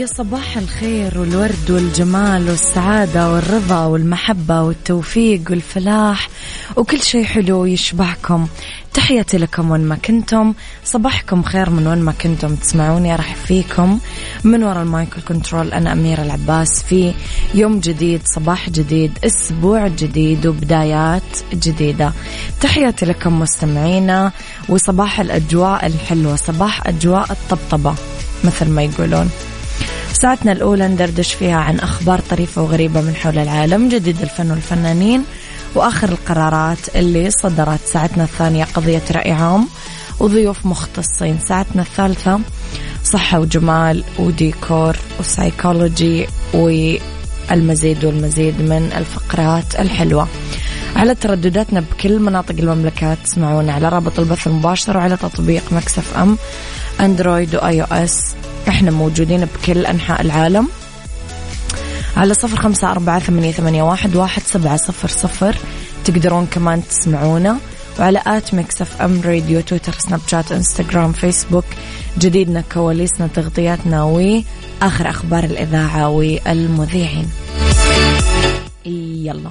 يا صباح الخير والورد والجمال والسعادة والرضا والمحبة والتوفيق والفلاح وكل شيء حلو يشبعكم تحياتي لكم وين ما كنتم. صباحكم خير من وين ما كنتم. تسمعوني راح فيكم. من وراء المايكل كنترول أنا أميرة العباس في يوم جديد صباح جديد أسبوع جديد وبدايات جديدة. تحياتي لكم مستمعينا وصباح الأجواء الحلوة صباح أجواء الطبطبة مثل ما يقولون. ساعتنا الأولى ندردش فيها عن أخبار طريفة وغريبة من حول العالم جديد الفن والفنانين وآخر القرارات اللي صدرت ساعتنا الثانية قضية رأي عام وضيوف مختصين ساعتنا الثالثة صحة وجمال وديكور وسايكولوجي والمزيد والمزيد من الفقرات الحلوة. على تردداتنا بكل مناطق المملكة تسمعونا على رابط البث المباشر وعلى تطبيق Mix FM Android و iOS إحنا موجودين بكل أنحاء العالم. على صفر خمسة أربعة ثمانية, ثمانية واحد, واحد سبعة صفر صفر. تقدرون كمان تسمعونا وعلى at Mix FM Radio تويتر سناب شات إنستغرام فيسبوك. جديدنا كواليسنا تغطياتنا وآخر أخبار الإذاعة والمذيعين. يلا.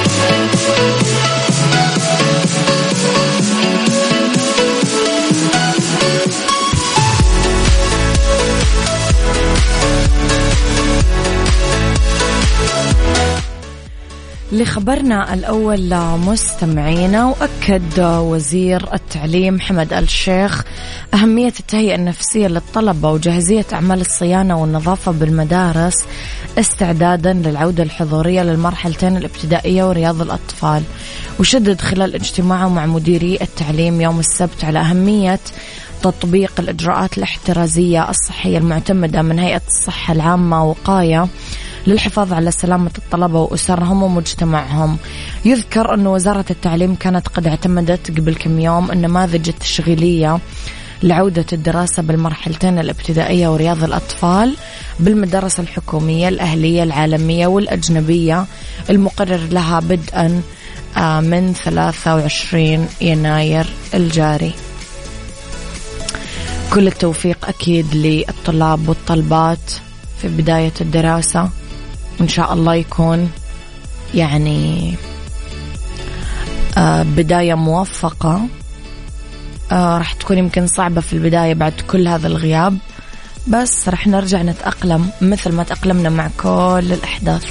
لخبرنا الأول مستمعينا وأكد وزير التعليم حمد الشيخ أهمية التهيئة النفسية للطلبة وجاهزية أعمال الصيانة والنظافة بالمدارس استعدادا للعودة الحضورية للمرحلتين الابتدائية ورياض الأطفال. وشدد خلال اجتماعه مع مديري التعليم يوم السبت على أهمية تطبيق الإجراءات الاحترازية الصحية المعتمدة من هيئة الصحة العامة وقاية للحفاظ على سلامة الطلبة وأسرهم ومجتمعهم. يذكر أن وزارة التعليم كانت قد اعتمدت قبل كم يوم النماذج التشغيلية لعودة الدراسة بالمرحلتين الابتدائية ورياض الأطفال بالمدارس الحكومية الأهلية العالمية والأجنبية. المقرر لها بدءا آه، من 23 يناير الجاري. كل التوفيق أكيد للطلاب والطلبات في بداية الدراسة. وإن شاء الله يكون يعني آه بداية موفقة. آه راح تكون يمكن صعبة في البداية بعد كل هذا الغياب بس راح نرجع نتأقلم مثل ما تأقلمنا مع كل الأحداث.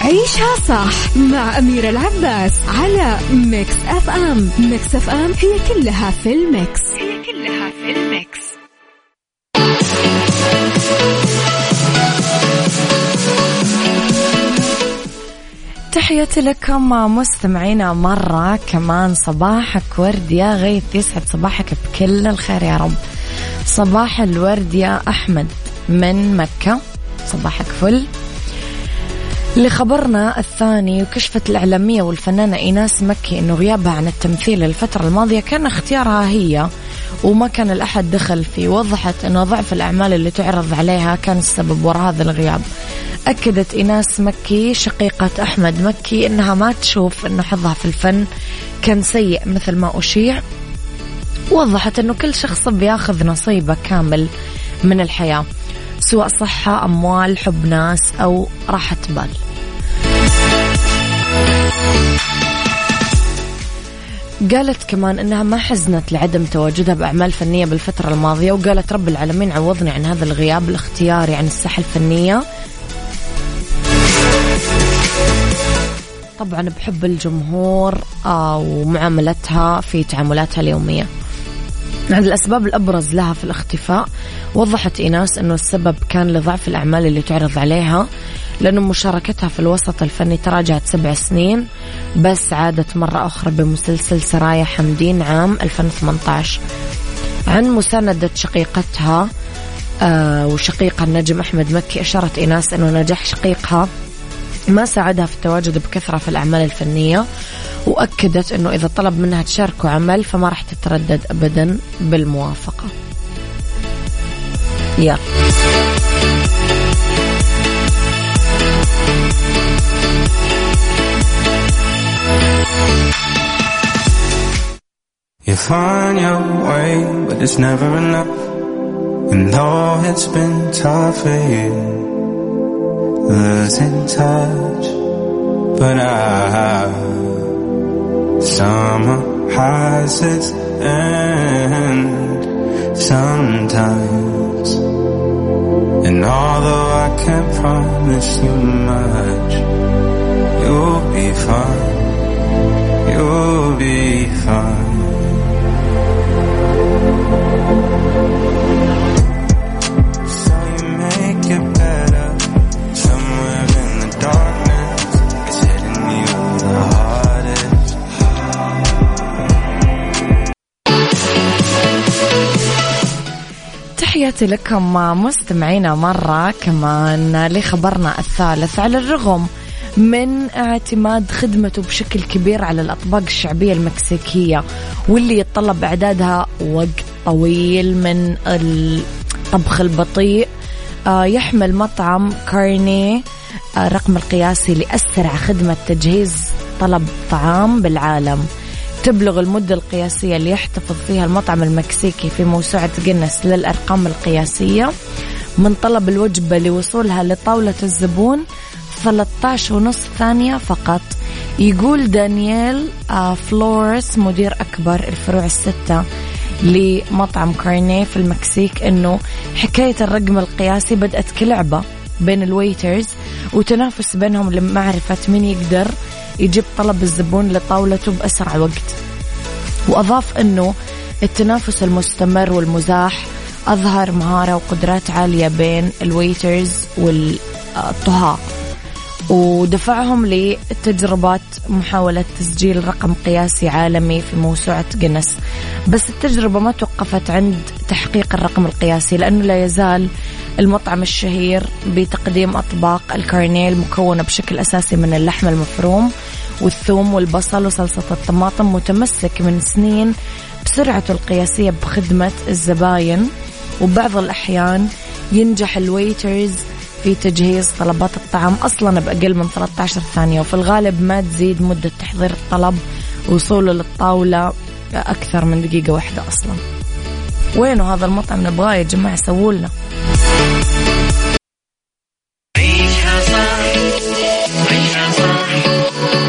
عيشها صح مع أميرة العباس على Mix F M. Mix FM هي كلها في ال mix. تحياتي لكم مستمعينا مرة كمان. صباحك ورد يا غيث يسعد صباحك بكل الخير يا رب. صباح الورد يا أحمد من مكة. صباحك فل. لخبرنا الثاني وكشفت الإعلامية والفنانة إيناس مكي أنه غيابها عن التمثيل الفترة الماضية كان اختيارها هي وما كان الأحد دخل فيه وضحت أنه ضعف الأعمال اللي تعرض عليها كان السبب وراء هذا الغياب. أكدت إيناس مكي شقيقة أحمد مكي أنها ما تشوف أنه حظها في الفن كان سيء مثل ما أشيع. وضحت أنه كل شخص بياخذ نصيبه كامل من الحياة سواء صحة أموال حب ناس أو راحة بال. قالت كمان إنها ما حزنت لعدم تواجدها بأعمال فنية بالفترة الماضية وقالت رب العالمين عوضني عن هذا الغياب الاختياري عن الساحة الفنية. طبعا بحب الجمهور آه، ومعاملتها في تعاملاتها اليومية. عن الأسباب الأبرز لها في الاختفاء وضحت إيناس أنه السبب كان لضعف الأعمال اللي تعرض عليها لأنه مشاركتها في الوسط الفني تراجعت سبع سنين بس عادت مرة أخرى بمسلسل سرايا حمدين عام 2018 عن مساندة شقيقتها آه وشقيقها النجم أحمد مكي أشارت إيناس أنه نجاح شقيقها ما ساعدها في التواجد بكثرة في الأعمال الفنية وأكدت أنه إذا طلب منها تشاركه عمل فما راح تتردد أبدا بالموافقة يلا You find your way, but it's never enough. And though it's been tough for you, losing touch, but I Summer has its end sometimes. And although I can't promise you much, you'll be fine. You'll be fine. تحياتي لكم مستمعينا مرة كمان لخبرنا الثالث على الرغم من اعتماد خدمته بشكل كبير على الأطباق الشعبية المكسيكية واللي يتطلب إعدادها وقت طويل من الطبخ البطيء آه، يحمل مطعم كارني الرقم القياسي لأسرع خدمة تجهيز طلب طعام بالعالم. تبلغ المدة القياسية اللي يحتفظ فيها المطعم المكسيكي في موسوعة جنس للأرقام القياسية. من طلب الوجبة لوصولها لطاولة الزبون 13 ونص ثانية فقط. يقول دانييل آه، فلورس مدير أكبر الفروع الستة لمطعم كارنيه في المكسيك إنه حكاية الرقم القياسي بدأت كلعبة بين ال waiters وتنافس بينهم لمعرفة مين يقدر يجيب طلب الزبون لطاولته بأسرع وقت. وأضاف أنه التنافس المستمر والمزاح أظهر مهارة وقدرات عالية بين ال waiters والطهاة ودفعهم لتجربة محاولة تسجيل رقم قياسي عالمي في موسوعة جنس بس التجربة ما توقفت عند تحقيق الرقم القياسي لأنه لا يزال المطعم الشهير بتقديم أطباق الكارني المكونة بشكل أساسي من اللحم المفروم والثوم والبصل وصلصة الطماطم متمسك من سنين بسرعته القياسية بخدمة الزباين. وبعض الأحيان ينجح الويترز في تجهيز طلبات الطعام أصلا بأقل من 13 ثانية وفي الغالب ما تزيد مدة تحضير الطلب وصوله للطاولة أكثر من دقيقة واحدة أصلا. وينه هذا المطعم؟ نبغاه يا جماعة سوولنا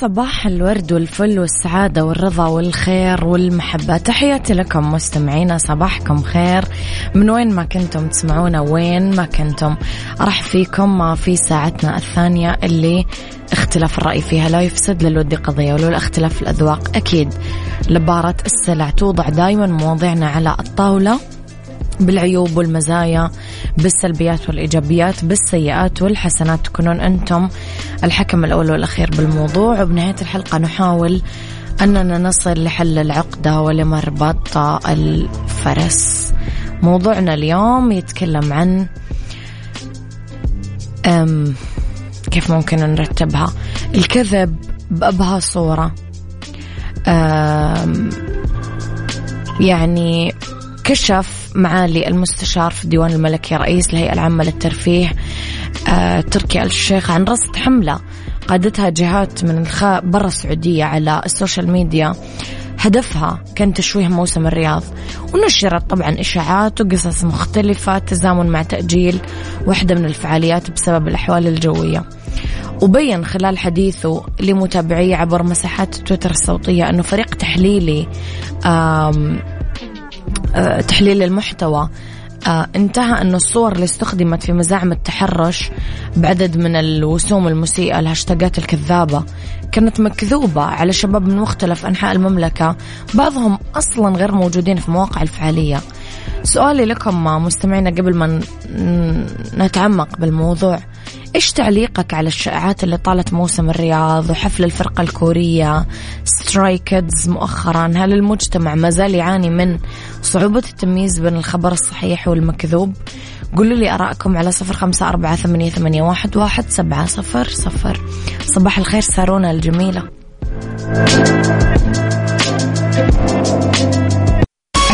صباح الورد والفل والسعادة والرضا والخير والمحبة. تحياتي لكم مستمعينا صباحكم خير. من وين ما كنتم تسمعونا وين ما كنتم راح فيكم في ساعتنا الثانية اللي اختلاف الرأي فيها لا يفسد للود قضية ولولا اختلاف الأذواق. أكيد لبارة السلع توضع دائما مواضيعنا على الطاولة. بالعيوب والمزايا بالسلبيات والإيجابيات بالسيئات والحسنات. تكونون أنتم الحكم الأول والأخير بالموضوع. وبنهاية الحلقة نحاول أننا نصل لحل العقدة ولمربط الفرس. موضوعنا اليوم يتكلم عن أم كيف ممكن نرتبها؟ الكذب بأبهى صورة. يعني كشف معالي المستشار في الديوان الملكي رئيس الهيئة العامة للترفيه آه تركي الشيخ عن رصد حملة قادتها جهات من خارج السعودية على السوشيال ميديا. هدفها كان تشويه موسم الرياض. ونشرت طبعا إشاعات وقصص مختلفة تزامن مع تأجيل واحدة من الفعاليات بسبب الأحوال الجوية. وبين خلال حديثه لمتابعيه عبر مساحات تويتر الصوتية أنه فريق تحليلي تحليل المحتوى. آه انتهى أن الصور اللي استخدمت في مزاعم التحرش بعدد من الوسوم المسيئة الهاشتاجات الكذابة كانت مكذوبة على شباب من مختلف أنحاء المملكة بعضهم أصلا غير موجودين في مواقع الفعالية. سؤالي لكم مستمعينا قبل ما نتعمق بالموضوع. إيش تعليقك على الشائعات اللي طالت موسم الرياض وحفل الفرقة الكورية؟ ستراي كيدز مؤخرا. هل المجتمع ما زال يعاني من صعوبة التمييز بين الخبر الصحيح والمكذوب؟ قولوا لي أراءكم على صفر خمسة أربعة ثمانية, ثمانية واحد, واحد سبعة صفر صفر. صباح الخير سارونا الجميلة.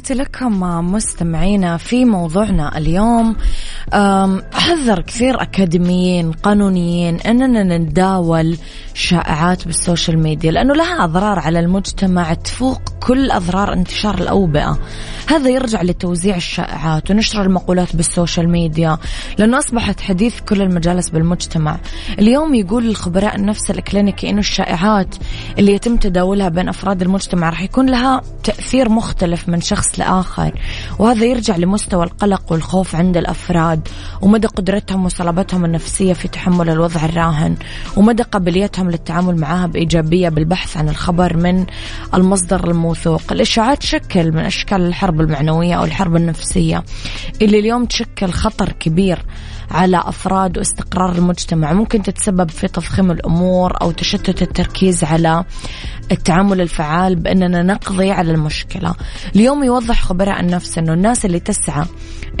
تحياتي لكم مستمعينا في موضوعنا اليوم. حذر كثير أكاديميين قانونيين أننا نتداول شائعات بالسوشيال ميديا لأنه لها أضرار على المجتمع تفوق كل أضرار انتشار الأوبئة. هذا يرجع لتوزيع الشائعات ونشر المقولات بالسوشيال ميديا لأنه أصبحت حديث كل المجالس بالمجتمع. اليوم يقول الخبراء النفس الإكلينيكي أنه الشائعات اللي يتم تداولها بين أفراد المجتمع راح يكون لها تأثير مختلف من شخص لآخر وهذا يرجع لمستوى القلق والخوف عند الأفراد ومدى قدرتهم وصلابتهم النفسية في تحمل الوضع الراهن ومدى قابليتهم للتعامل معها بإيجابية بالبحث عن الخبر من المصدر الموثوق. الإشاعات شكل من أشكال الحرب المعنوية أو الحرب النفسية. اللي اليوم تشكل خطر كبير على أفراد واستقرار المجتمع. ممكن تتسبب في تضخيم الأمور أو تشتت التركيز على التعامل الفعال بأننا نقضي على المشكلة. اليوم يوضح خبراء النفس أنه الناس اللي تسعى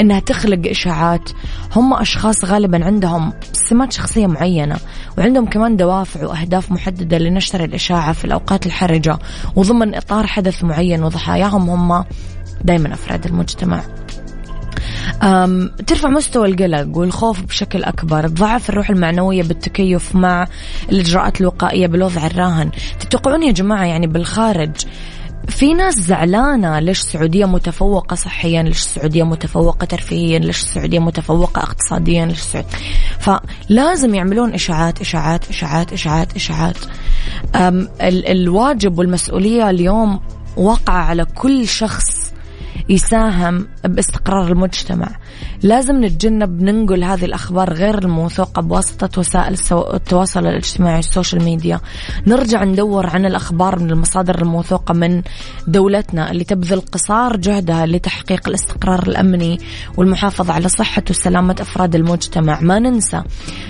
أنها تخلق إشاعات هم أشخاص غالبا عندهم سمات شخصية معينة وعندهم كمان دوافع وأهداف محددة لنشر الإشاعة في الأوقات الحرجة وضمن إطار حدث معين وضحاياهم هم دائما أفراد المجتمع. ترفع مستوى القلق والخوف بشكل أكبر تضعف الروح المعنوية بالتكيف مع الإجراءات الوقائية بالوضع الراهن. تتوقعون يا جماعة يعني بالخارج في ناس زعلانة ليش السعودية متفوقة صحيا ليش السعودية متفوقة ترفيهيا ليش السعودية متفوقة اقتصاديا ليش السعودية فلازم يعملون إشاعات إشاعات إشاعات إشاعات إشاعات. ال الواجب والمسؤولية اليوم وقع على كل شخص يساهم باستقرار المجتمع. لازم نتجنب ننقل هذه الأخبار غير الموثوقة بواسطة وسائل التواصل الاجتماعي السوشيال ميديا. نرجع ندور عن الأخبار من المصادر الموثوقة من دولتنا اللي تبذل قصارى جهدها لتحقيق الاستقرار الأمني والمحافظة على صحة وسلامة أفراد المجتمع. ما ننسى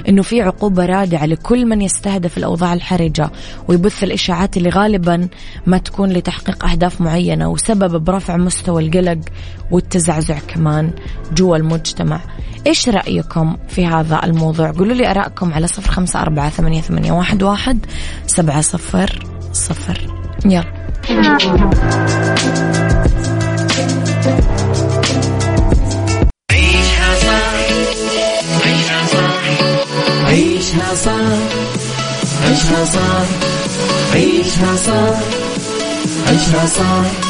أنه في عقوبة رادعة لكل من يستهدف الأوضاع الحرجة ويبث الإشاعات اللي غالبا ما تكون لتحقيق أهداف معينة وسبب برفع مستوى القلق والتزعزع كمان جوا المجتمع. إيش رأيكم في هذا الموضوع؟ قولوا لي أراءكم على صفر خمسة أربعة ثمانية, ثمانية واحد, واحد سبعة صفر صفر. يلا. عيشها صح عيشها صح عيشها صح عيشها صح عيشها صح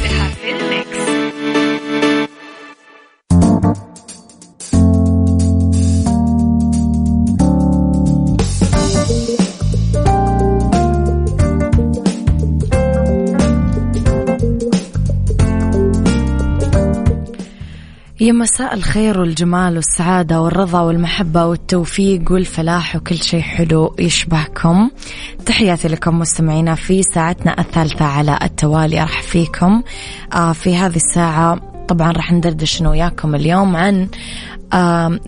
يا مساء الخير والجمال والسعادة والرضا والمحبة والتوفيق والفلاح وكل شيء حلو يشبهكم. تحياتي لكم مستمعينا في ساعتنا الثالثة على التوالي. أرحب فيكم آه في هذه الساعة. طبعا راح ندردش أنا وياكم اليوم عن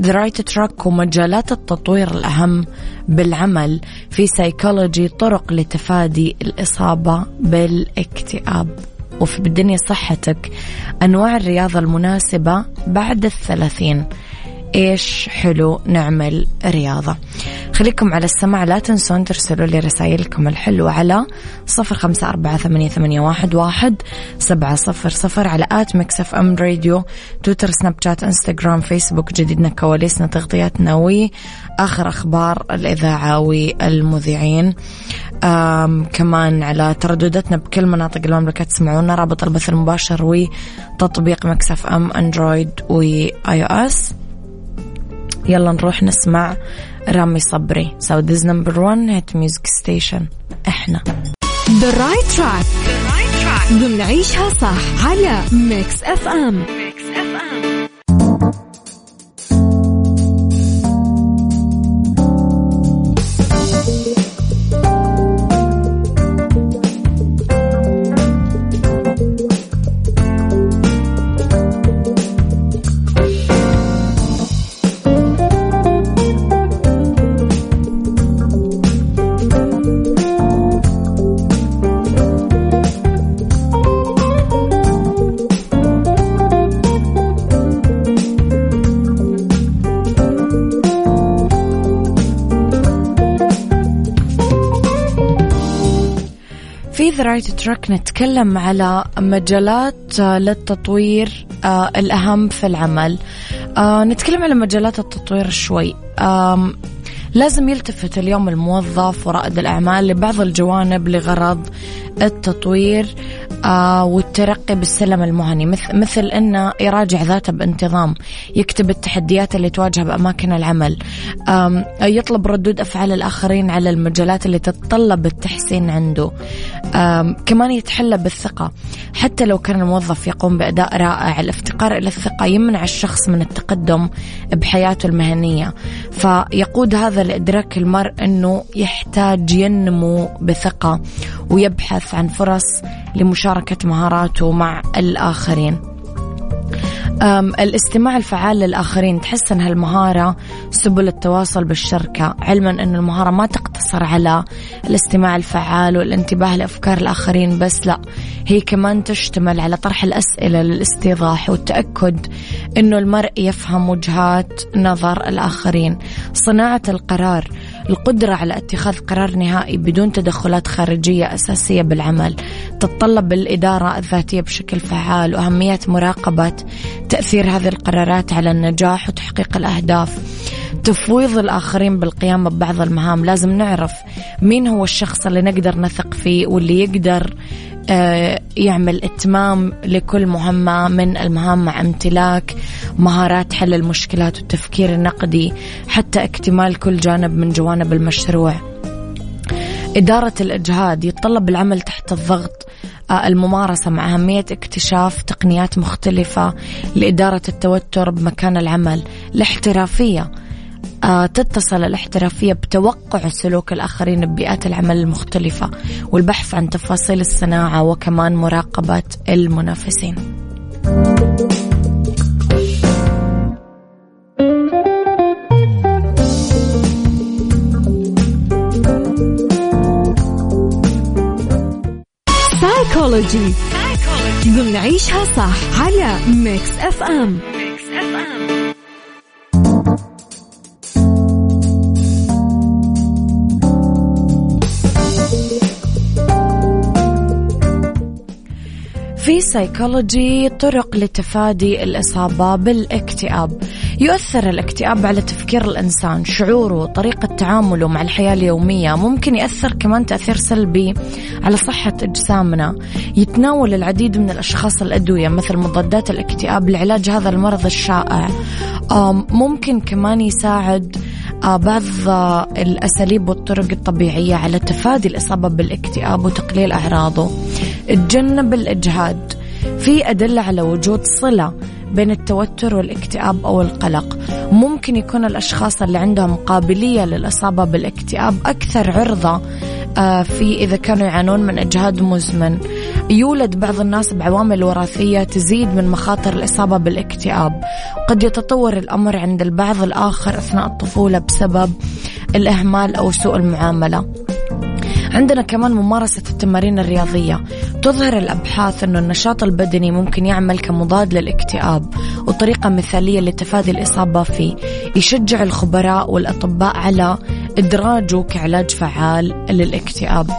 the right track ومجالات التطوير الأهم بالعمل في سيكولوجي طرق لتفادي الإصابة بالاكتئاب. وفي بالدنيا صحتك أنواع الرياضة المناسبة بعد الثلاثين. إيش حلو نعمل رياضة. خليكم على السماع لا تنسون ترسلوا لي رسائلكم الحلوة على صفر خمسة أربعة ثمانية, واحد, واحد سبعة صفر صفر على at Mix FM Radio تويتر سناب شات إنستغرام فيسبوك جديدنا كواليسنا تغطياتنا وآخر أخبار الإذاعة والمذيعين. كمان على تردداتنا بكل مناطق المملكة تسمعونا رابط البث المباشر وتطبيق Mix FM أندرويد و iOS. يلا نروح نسمع رامي صبري. Saudi's number one hit music station. إحنا. The right track. ضمن عيشها صح على Mix FM رايت تراك نتكلم على مجالات للتطوير آه الأهم في العمل. آه نتكلم على مجالات التطوير شوي. آه لازم يلتفت اليوم الموظف ورائد الأعمال لبعض الجوانب لغرض التطوير آه والترقي بالسلم المهني مثل, أنه يراجع ذاته بانتظام يكتب التحديات اللي تواجهه بأماكن العمل يطلب ردود أفعال الآخرين على المجالات اللي تتطلب التحسين عنده كمان يتحلى بالثقة. حتى لو كان الموظف يقوم بأداء رائع الافتقار إلى الثقة يمنع الشخص من التقدم بحياته المهنية. فيقود هذا لإدراك المرء أنه يحتاج ينمو بثقة ويبحث عن فرص لمشاركة مهاراته مع الآخرين. الاستماع الفعال للآخرين تحسن هالمهارة سبل التواصل بالشركة علما أن المهارة ما تقتصر على الاستماع الفعال والانتباه لأفكار الآخرين بس لا هي كمان تشتمل على طرح الأسئلة للاستيضاح والتأكد أنه المرء يفهم وجهات نظر الآخرين. صناعة القرار القدرة على اتخاذ قرار نهائي بدون تدخلات خارجية أساسية بالعمل تتطلب الإدارة الذاتية بشكل فعال وأهمية مراقبة تأثير هذه القرارات على النجاح وتحقيق الأهداف. تفويض الآخرين بالقيام ببعض المهام. لازم نعرف مين هو الشخص اللي نقدر نثق فيه واللي يقدر آه، يعمل إتمام لكل مهمة من المهام مع امتلاك مهارات حل المشكلات والتفكير النقدي حتى اكتمال كل جانب من جوانب المشروع. إدارة الإجهاد يتطلب العمل تحت الضغط آه، الممارسة مع أهمية اكتشاف تقنيات مختلفة لإدارة التوتر بمكان العمل. الاحترافية تتصل الاحترافية بتوقع سلوك الآخرين ببيئات العمل المختلفة والبحث عن تفاصيل الصناعة وكمان مراقبة المنافسين. سايكولوجي ضمن عيشها صح على ميكس اف ام ميكس اف ام في سيكولوجي طرق لتفادي الإصابة بالاكتئاب. يؤثر الاكتئاب على تفكير الإنسان شعوره وطريقة تعامله مع الحياة اليومية. ممكن يأثر كمان تأثير سلبي على صحة أجسامنا. يتناول العديد من الأشخاص الأدوية مثل مضادات الاكتئاب لعلاج هذا المرض الشائع. ممكن كمان يساعد بعض الأساليب والطرق الطبيعية على تفادي الإصابة بالاكتئاب وتقليل أعراضه. تجنب الإجهاد. في أدلة على وجود صلة بين التوتر والاكتئاب أو القلق. ممكن يكون الأشخاص اللي عندهم قابلية للإصابة بالاكتئاب أكثر عرضة آه، في إذا كانوا يعانون من إجهاد مزمن. يولد بعض الناس بعوامل وراثية تزيد من مخاطر الإصابة بالاكتئاب. قد يتطور الأمر عند البعض الآخر أثناء الطفولة بسبب الإهمال أو سوء المعاملة. عندنا كمان ممارسة التمارين الرياضية. تظهر الأبحاث أنه النشاط البدني ممكن يعمل كمضاد للاكتئاب وطريقة مثالية لتفادي الإصابة فيه. يشجع الخبراء والأطباء على إدراجه كعلاج فعال للاكتئاب.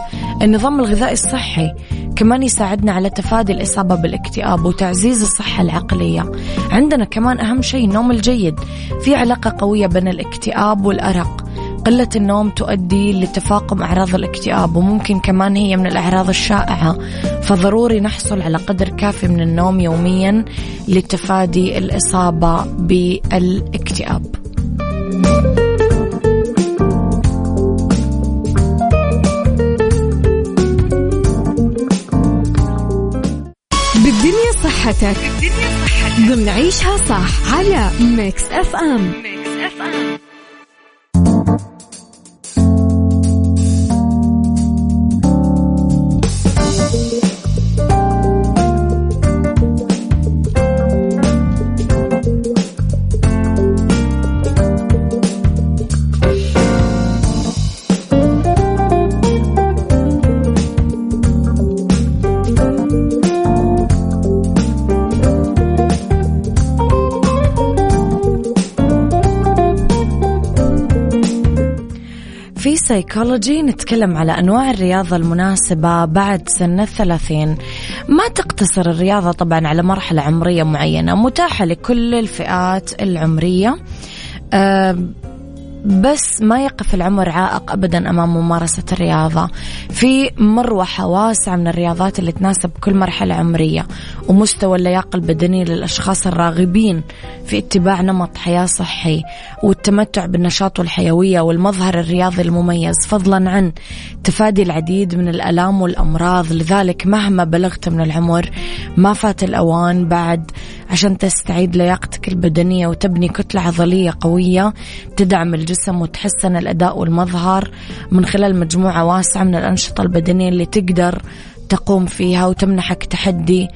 النظام الغذائي الصحي كمان يساعدنا على تفادي الإصابة بالاكتئاب وتعزيز الصحة العقلية. عندنا كمان أهم شيء النوم الجيد. في علاقة قوية بين الاكتئاب والأرق. قلة النوم تؤدي لتفاقم أعراض الاكتئاب وممكن كمان هي من الأعراض الشائعة. فضروري نحصل على قدر كافي من النوم يوميا لتفادي الإصابة بالاكتئاب. بالدنيا صحتك. بالدنيا صحتك. ضمن عيشها صح على Mix FM. Mix FM. سايكولوجي نتكلم على أنواع الرياضة المناسبة بعد سن الثلاثين. ما تقتصر الرياضة طبعا على مرحلة عمرية معينة متاحة لكل الفئات العمرية. أه بس ما يقف العمر عائق ابدا أمام ممارسة الرياضة. في مروحه واسعه من الرياضات اللي تناسب كل مرحلة عمرية ومستوى اللياقة البدنيه للأشخاص الراغبين في اتباع نمط حياة صحي والتمتع بالنشاط والحيوية والمظهر الرياضي المميز. فضلا عن تفادي العديد من الألام والأمراض لذلك مهما بلغت من العمر ما فات الأوان بعد عشان تستعيد لياقتك البدنية وتبني كتلة عضلية قوية تدعم الجسم الجسم وتحسن الأداء والمظهر من خلال مجموعة واسعة من الأنشطة البدنية اللي تقدر تقوم فيها وتمنحك تحدي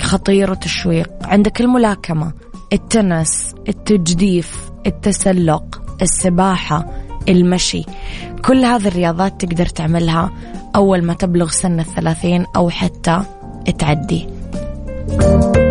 خطير وتشويق. عندك الملاكمة التنس التجديف التسلق السباحة المشي. كل هذه الرياضات تقدر تعملها أول ما تبلغ سن الثلاثين أو حتى تعدي. thank you